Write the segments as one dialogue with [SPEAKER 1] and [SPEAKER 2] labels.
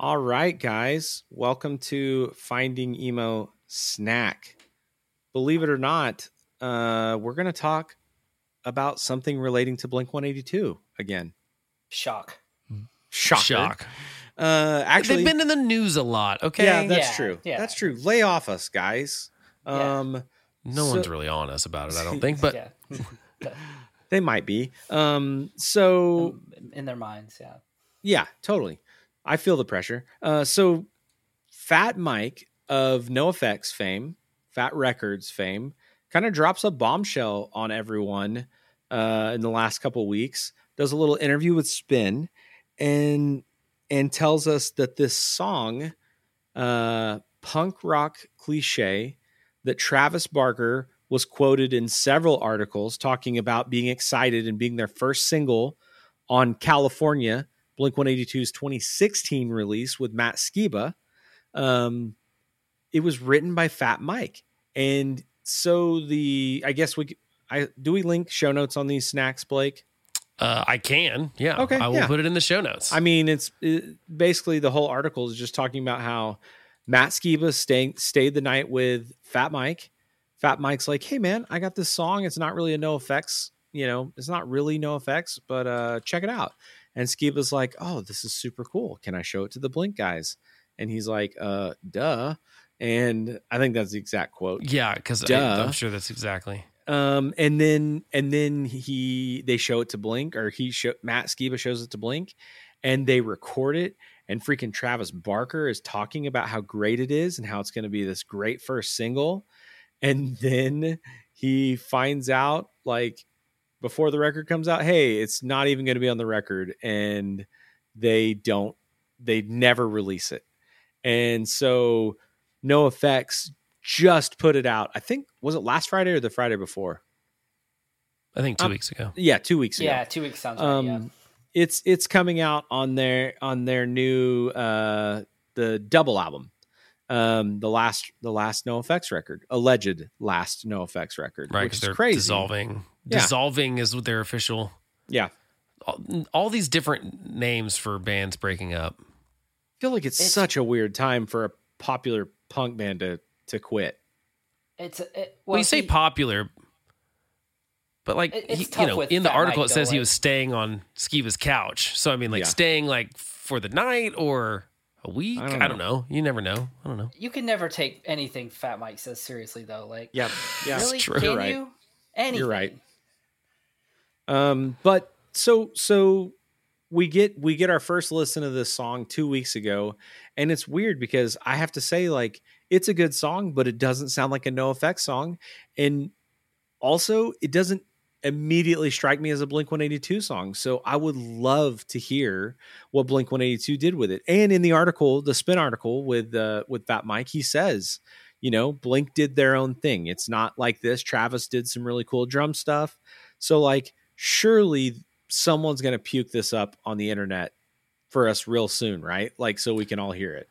[SPEAKER 1] All right, guys. Welcome to Finding Emo Snack. Believe it or not, uh, we're going to talk about something relating to Blink 182 again.
[SPEAKER 2] Shock.
[SPEAKER 1] Shock.
[SPEAKER 3] Shock.
[SPEAKER 1] Uh, actually,
[SPEAKER 3] They've been in the news a lot. Okay.
[SPEAKER 1] yeah, that's
[SPEAKER 2] Yeah,
[SPEAKER 1] true.
[SPEAKER 2] yeah.
[SPEAKER 1] That's true. Lay off us, guys.
[SPEAKER 2] Yeah.
[SPEAKER 1] Um,
[SPEAKER 3] no
[SPEAKER 1] So-
[SPEAKER 3] one's really on us about it, I don't think. But
[SPEAKER 1] they might be. Um, so
[SPEAKER 2] in their minds, yeah.
[SPEAKER 1] Yeah, totally. I feel the pressure. Uh, so, Fat Mike of NOFX fame, Fat Wreck Chords fame, kind of drops a bombshell on everyone uh, in the last couple weeks. Does a little interview with Spin, and and tells us that this song, uh, punk rock cliche, that Travis Barker was quoted in several articles talking about being excited and being their first single on California, Blink 182's 2016 release with Matt Skiba. Um, it was written by Fat Mike. And so the, I guess we, I do we link show notes on these snacks, Blake?
[SPEAKER 3] uh, I can. Yeah.
[SPEAKER 1] Okay,
[SPEAKER 3] I will
[SPEAKER 1] yeah.
[SPEAKER 3] put it in the show notes.
[SPEAKER 1] I mean, it's it, basically the whole article is just talking about how Matt Skiba staying stayed the night with Fat Mike. Fat Mike's like, "Hey man, I got this song. It's not really a NOFX, you know, it's not really NOFX, but uh check it out." And Skiba's like, "Oh, this is super cool. Can I show it to the Blink guys?" And he's like, "Uh, duh." And I think that's the exact quote.
[SPEAKER 3] yeah, because. I'm sure that's exactly.
[SPEAKER 1] Um, and then and then he they show it to Blink, or he show Matt Skiba shows it to Blink, and they record it. And freaking Travis Barker is talking about how great it is and how it's going to be this great first single. And then he finds out like before the record comes out, hey, it's not even going to be on the record, and they don't, they never release it. And so, NOFX just put it out. I think was it last Friday or the Friday before?
[SPEAKER 3] I think two
[SPEAKER 1] Um,
[SPEAKER 3] weeks ago.
[SPEAKER 1] Yeah, two weeks ago.
[SPEAKER 2] Yeah, two weeks sounds right.
[SPEAKER 1] Um,
[SPEAKER 2] yeah.
[SPEAKER 1] it's it's coming out on their on their new uh the double album. Um, the last the last NOFX record, alleged last NOFX record,
[SPEAKER 3] Right.
[SPEAKER 1] which is
[SPEAKER 3] they're
[SPEAKER 1] crazy.
[SPEAKER 3] dissolving.
[SPEAKER 1] Yeah.
[SPEAKER 3] Dissolving is what their official.
[SPEAKER 1] Yeah,
[SPEAKER 3] All, all these different names for bands breaking up.
[SPEAKER 1] I feel like it's,
[SPEAKER 2] It's-
[SPEAKER 1] such a weird time for a popular punk band to to quit.
[SPEAKER 2] It's it, well,
[SPEAKER 3] Well, you say
[SPEAKER 2] see,
[SPEAKER 3] popular, but like
[SPEAKER 2] it's
[SPEAKER 3] he-
[SPEAKER 2] tough
[SPEAKER 3] you know,
[SPEAKER 2] with
[SPEAKER 3] in the article it says
[SPEAKER 2] though,
[SPEAKER 3] he was staying on Skiba's couch. So I mean, like
[SPEAKER 1] Yeah.
[SPEAKER 3] staying like for the night or a week.
[SPEAKER 1] I
[SPEAKER 3] I
[SPEAKER 1] don't
[SPEAKER 3] don't, know. You never know. I don't know.
[SPEAKER 2] you can never take anything Fat Mike says seriously though. Like,
[SPEAKER 1] Yeah, yeah,
[SPEAKER 2] really,
[SPEAKER 3] true.
[SPEAKER 2] can
[SPEAKER 1] You're right.
[SPEAKER 2] you? Anything.
[SPEAKER 1] You're right. Um, but so so we get we get our first listen of this song two weeks ago, and it's weird because I have to say like it's a good song, but it doesn't sound like a NOFX song, and also it doesn't immediately strike me as a Blink 182 song. So I would love to hear what Blink 182 did with it. And in the article, the spin article with uh with Fat Mike, he says, you know, Blink did their own thing. It's not like this. Travis did some really cool drum stuff. So like surely someone's going to puke this up on the internet for us real soon, right? Like so we can all hear it.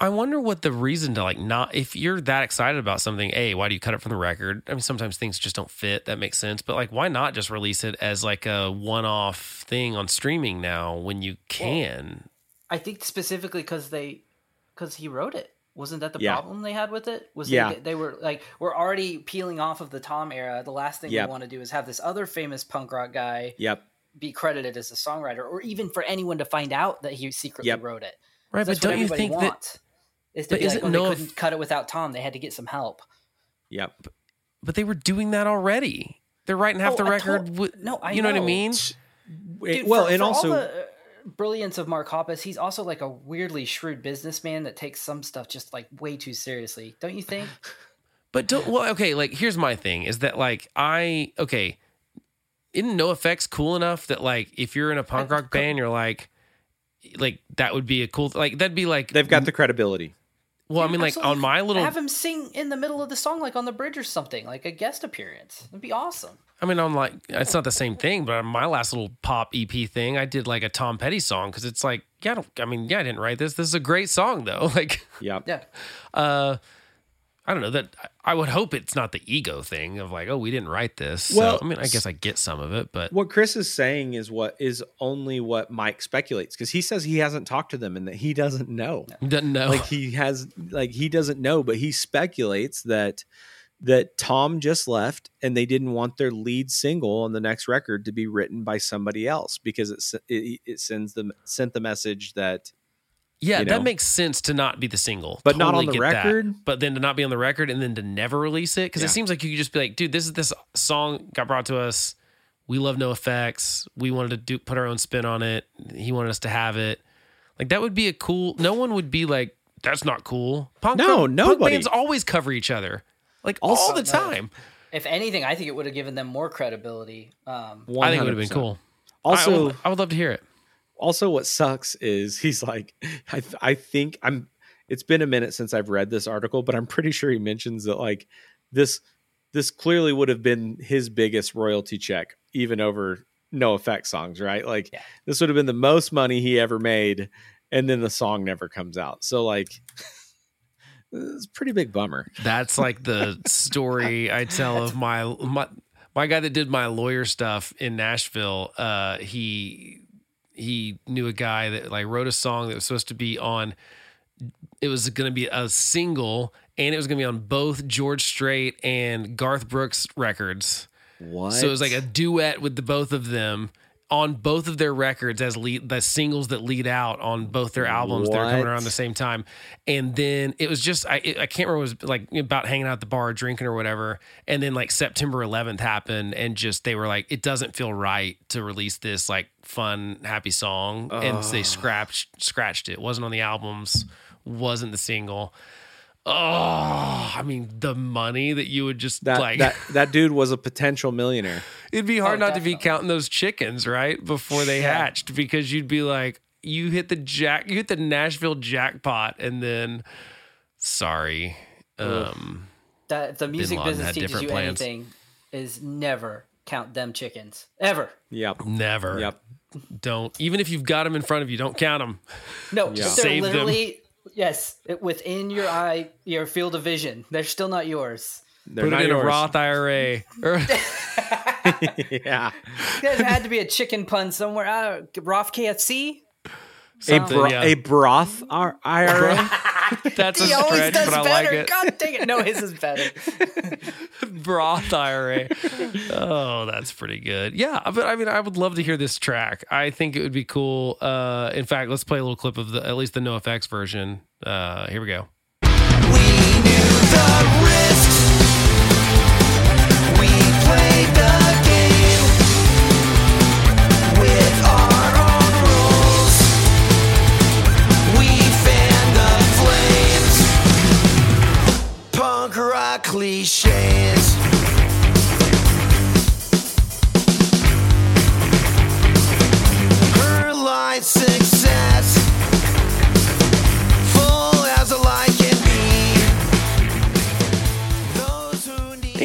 [SPEAKER 3] I wonder what the reason to like not if you're that excited about something, A, why do you cut it from the record? I mean, sometimes things just don't fit. That makes sense. But like why not just release it as like a one off thing on streaming now when you can?
[SPEAKER 2] I think specifically because they, because he wrote it. Wasn't that the
[SPEAKER 1] Yeah.
[SPEAKER 2] problem they had with it? Was
[SPEAKER 1] Yeah.
[SPEAKER 2] they, they were like, we're already peeling off of the Tom era. The last thing
[SPEAKER 1] Yep.
[SPEAKER 2] we want to do is have this other famous punk rock guy
[SPEAKER 1] Yep.
[SPEAKER 2] be credited as a songwriter, or even for anyone to find out that he secretly
[SPEAKER 1] Yep.
[SPEAKER 2] wrote it.
[SPEAKER 3] Right, but don't you think that
[SPEAKER 2] wants. Is to
[SPEAKER 3] but
[SPEAKER 2] be like,
[SPEAKER 3] isn't
[SPEAKER 2] oh,
[SPEAKER 3] no
[SPEAKER 2] they couldn't cut it without Tom. They had to get some help.
[SPEAKER 1] Yep.
[SPEAKER 3] but they were doing that already. They're writing half
[SPEAKER 2] Oh,
[SPEAKER 3] the
[SPEAKER 2] I
[SPEAKER 3] record.
[SPEAKER 2] told-
[SPEAKER 3] with,
[SPEAKER 2] no, I
[SPEAKER 3] you know, what I
[SPEAKER 2] know.
[SPEAKER 3] mean.
[SPEAKER 2] Dude,
[SPEAKER 1] well,
[SPEAKER 2] for-
[SPEAKER 1] and
[SPEAKER 2] for
[SPEAKER 1] also
[SPEAKER 2] all the uh, brilliance of Mark Hoppus, he's also like a weirdly shrewd businessman that takes some stuff just like way too seriously. Don't you think?
[SPEAKER 3] But don't well, okay, like here's my thing is that like I okay, isn't NOFX cool enough that like if you're in a punk rock band, you're like like that would be a cool like that'd be like
[SPEAKER 1] they've got the credibility.
[SPEAKER 3] Well, I mean like on my little
[SPEAKER 2] have him sing in the middle of the song, like on the bridge or something, like a guest appearance. It'd be awesome.
[SPEAKER 3] I mean on like it's not the same thing, but on my last little pop EP thing, I did like a Tom Petty song because it's like yeah, I don't I mean yeah, I didn't write this. This is a great song though. Like
[SPEAKER 1] yeah,
[SPEAKER 2] Yeah,
[SPEAKER 3] uh I don't know that I would hope it's not the ego thing of like, oh, we didn't write this.
[SPEAKER 1] Well,
[SPEAKER 3] so, I mean, I guess I get some of it, but
[SPEAKER 1] What Chris is saying is what is only what Mike speculates because he says he hasn't talked to them and that he doesn't know.
[SPEAKER 3] He doesn't know.
[SPEAKER 1] Like he has, like he doesn't know, but he speculates that that Tom just left and they didn't want their lead single on the next record to be written by somebody else because it it, it sends them sent the message that
[SPEAKER 3] yeah,
[SPEAKER 1] you
[SPEAKER 3] that makes sense to not be the single,
[SPEAKER 1] But not on the
[SPEAKER 3] get that.
[SPEAKER 1] record?
[SPEAKER 3] But then to not be on the record and then to never release it because
[SPEAKER 1] Yeah.
[SPEAKER 3] it seems like you could just be like, dude, this is this song got brought to us. We love NOFX. We wanted to do put our own spin on it. He wanted us to have it. Like that would be a cool. No one would be like, that's not cool. Punk,
[SPEAKER 1] No,
[SPEAKER 3] punk
[SPEAKER 1] nobody.
[SPEAKER 3] bands always cover each other, like all the time.
[SPEAKER 2] If anything, I think it would have given them more credibility. Um,
[SPEAKER 3] I think it would have been cool.
[SPEAKER 1] Also,
[SPEAKER 3] I would, I would love to hear it.
[SPEAKER 1] Also what sucks is he's like I, th- I think i'm it's been a minute since i've read this article but i'm pretty sure he mentions that like this this clearly would have been his biggest royalty check even over no effect songs right like
[SPEAKER 2] Yeah.
[SPEAKER 1] this would have been the most money he ever made and then the song never comes out so like it's pretty big bummer
[SPEAKER 3] That's like the story I tell of my my my guy that did my lawyer stuff in Nashville. Uh, he he knew a guy that like wrote a song that was supposed to be on. It was going to be a single, and it was going to be on both George Strait and Garth Brooks records.
[SPEAKER 1] what
[SPEAKER 3] So it was like a duet with the both of them on both of their records as lead the singles that lead out on both their albums. They're coming around the same time, and then it was just I I can't remember it was like about hanging out at the bar drinking or whatever, and then like September 11th happened, and just they were like it doesn't feel right to release this like fun happy song, and they scratched scratched it. wasn't on the albums, wasn't the single. Oh, I mean the money that you would just
[SPEAKER 1] that,
[SPEAKER 3] like
[SPEAKER 1] that that dude was a potential millionaire
[SPEAKER 3] It'd be hard
[SPEAKER 2] Oh,
[SPEAKER 3] not to be counting those chickens, right? Before they
[SPEAKER 2] Yeah.
[SPEAKER 3] hatched because you'd be like you hit the jack you hit the Nashville jackpot and then sorry. Um
[SPEAKER 2] that the music business teaches you
[SPEAKER 3] plans.
[SPEAKER 2] anything, is never count them chickens ever.
[SPEAKER 1] yep
[SPEAKER 3] never.
[SPEAKER 1] yep
[SPEAKER 3] Don't even if you've got them in front of you, don't count them.
[SPEAKER 2] No,
[SPEAKER 1] Yeah.
[SPEAKER 2] if they're
[SPEAKER 3] Save them.
[SPEAKER 2] Literally yes, it, within your eye, your field of vision. They're still not yours.
[SPEAKER 1] They're
[SPEAKER 3] Put
[SPEAKER 1] not
[SPEAKER 3] it in
[SPEAKER 1] yours.
[SPEAKER 3] a Roth IRA.
[SPEAKER 1] Yeah
[SPEAKER 2] There had to be a chicken pun somewhere. Uh, Roth KFC.
[SPEAKER 1] a, bro-
[SPEAKER 3] yeah.
[SPEAKER 1] a broth R- IRA.
[SPEAKER 3] That's a
[SPEAKER 2] he always
[SPEAKER 3] stretch,
[SPEAKER 2] does
[SPEAKER 3] but I
[SPEAKER 2] better.
[SPEAKER 3] like it.
[SPEAKER 2] God dang it! No, his is better.
[SPEAKER 3] Broth IRA. Oh, that's pretty good. Yeah, but I mean, I would love to hear this track. I think it would be cool. Uh, in fact, let's play a little clip of the at least the NOFX version. Uh, here we go.
[SPEAKER 4] We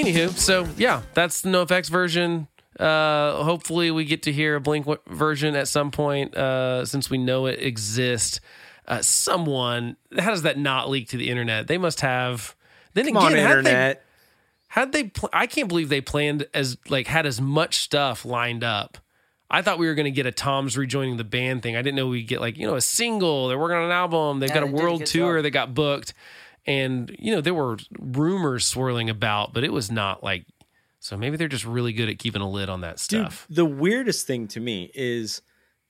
[SPEAKER 3] Anywho, so yeah, that's the NOFX version. Uh, hopefully, we get to hear a Blink version at some point, uh, since we know it exists. Uh, someone, how does that not leak to the internet? They must have. Then
[SPEAKER 1] Come
[SPEAKER 3] again,
[SPEAKER 1] on,
[SPEAKER 3] had they-
[SPEAKER 1] internet.
[SPEAKER 3] How'd they? Pl- I can't believe they planned as like had as much stuff lined up. I thought we were going to get a Tom's rejoining the band thing. I didn't know we'd get like you know a single. They're working on an album. They've
[SPEAKER 2] Yeah,
[SPEAKER 3] got a
[SPEAKER 2] they
[SPEAKER 3] world tour
[SPEAKER 2] job.
[SPEAKER 3] that got booked, and you know there were rumors swirling about, but it was not like. So maybe they're just really good at keeping a lid on that
[SPEAKER 1] Dude,
[SPEAKER 3] stuff.
[SPEAKER 1] the weirdest thing to me is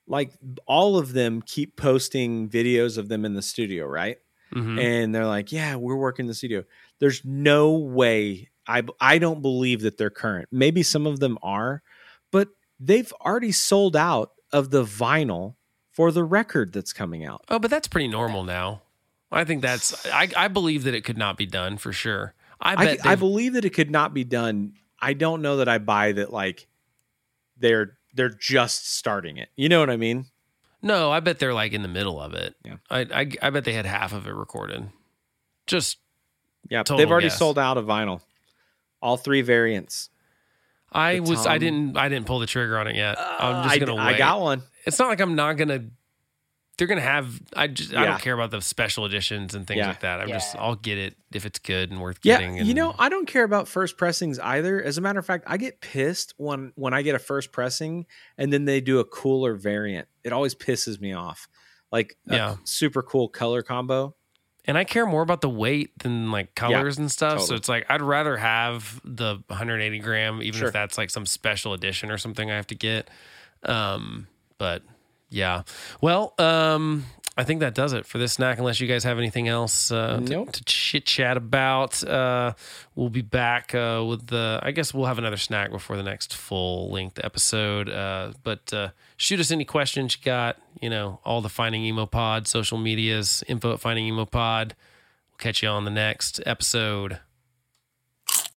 [SPEAKER 1] like all of them keep posting videos of them in the studio, right?
[SPEAKER 3] Mhm.
[SPEAKER 1] And they're like, "Yeah, we're working in the studio." There's no way. I I don't believe that they're current. Maybe some of them are, but they've already sold out of the vinyl for the record that's coming out.
[SPEAKER 3] Oh, but that's pretty normal now. I think that's. I, I believe that it could not be done for sure. I
[SPEAKER 1] I,
[SPEAKER 3] bet.
[SPEAKER 1] I
[SPEAKER 3] they've-
[SPEAKER 1] believe that it could not be done. I don't know that I buy that like they're they're just starting it. You know what I mean?
[SPEAKER 3] No, I bet they're like in the middle of it.
[SPEAKER 1] Yeah.
[SPEAKER 3] I, I I bet they had half of it recorded. Just
[SPEAKER 1] Yeah, they've already
[SPEAKER 3] guess.
[SPEAKER 1] sold out of vinyl. All three variants.
[SPEAKER 3] I
[SPEAKER 1] The
[SPEAKER 3] was I didn't I didn't pull the trigger on it yet. I'm
[SPEAKER 1] Uh,
[SPEAKER 3] just gonna wait.
[SPEAKER 1] I got one.
[SPEAKER 3] It's not like I'm not gonna they're gonna have. I just I don't care about the special editions and things
[SPEAKER 1] Yeah.
[SPEAKER 3] like that. I'm just I'll get it if it's good and worth getting.
[SPEAKER 1] Yeah,
[SPEAKER 3] getting.
[SPEAKER 1] you know, I don't care about first pressings either. As a matter of fact, I get pissed when when I get a first pressing and then they do a cooler variant. It always pisses me off. Like a
[SPEAKER 3] Yeah.
[SPEAKER 1] super cool color combo.
[SPEAKER 3] and I care more about the weight than like colors and stuff. So it's like I'd rather have the 180 gram, even
[SPEAKER 1] Sure.
[SPEAKER 3] if that's like some special edition or something I have to get. Um, but yeah, well, um, I think that does it for this snack. Unless you guys have anything else uh, to-
[SPEAKER 1] Nope.
[SPEAKER 3] to, chit chat about, uh, we'll be back uh, with the. I guess we'll have another snack before the next full length episode. Uh, but uh, shoot us any questions you got. You know, all the Finding Emo Pod social medias, info at Finding Emo Pod. We'll catch you on the next episode.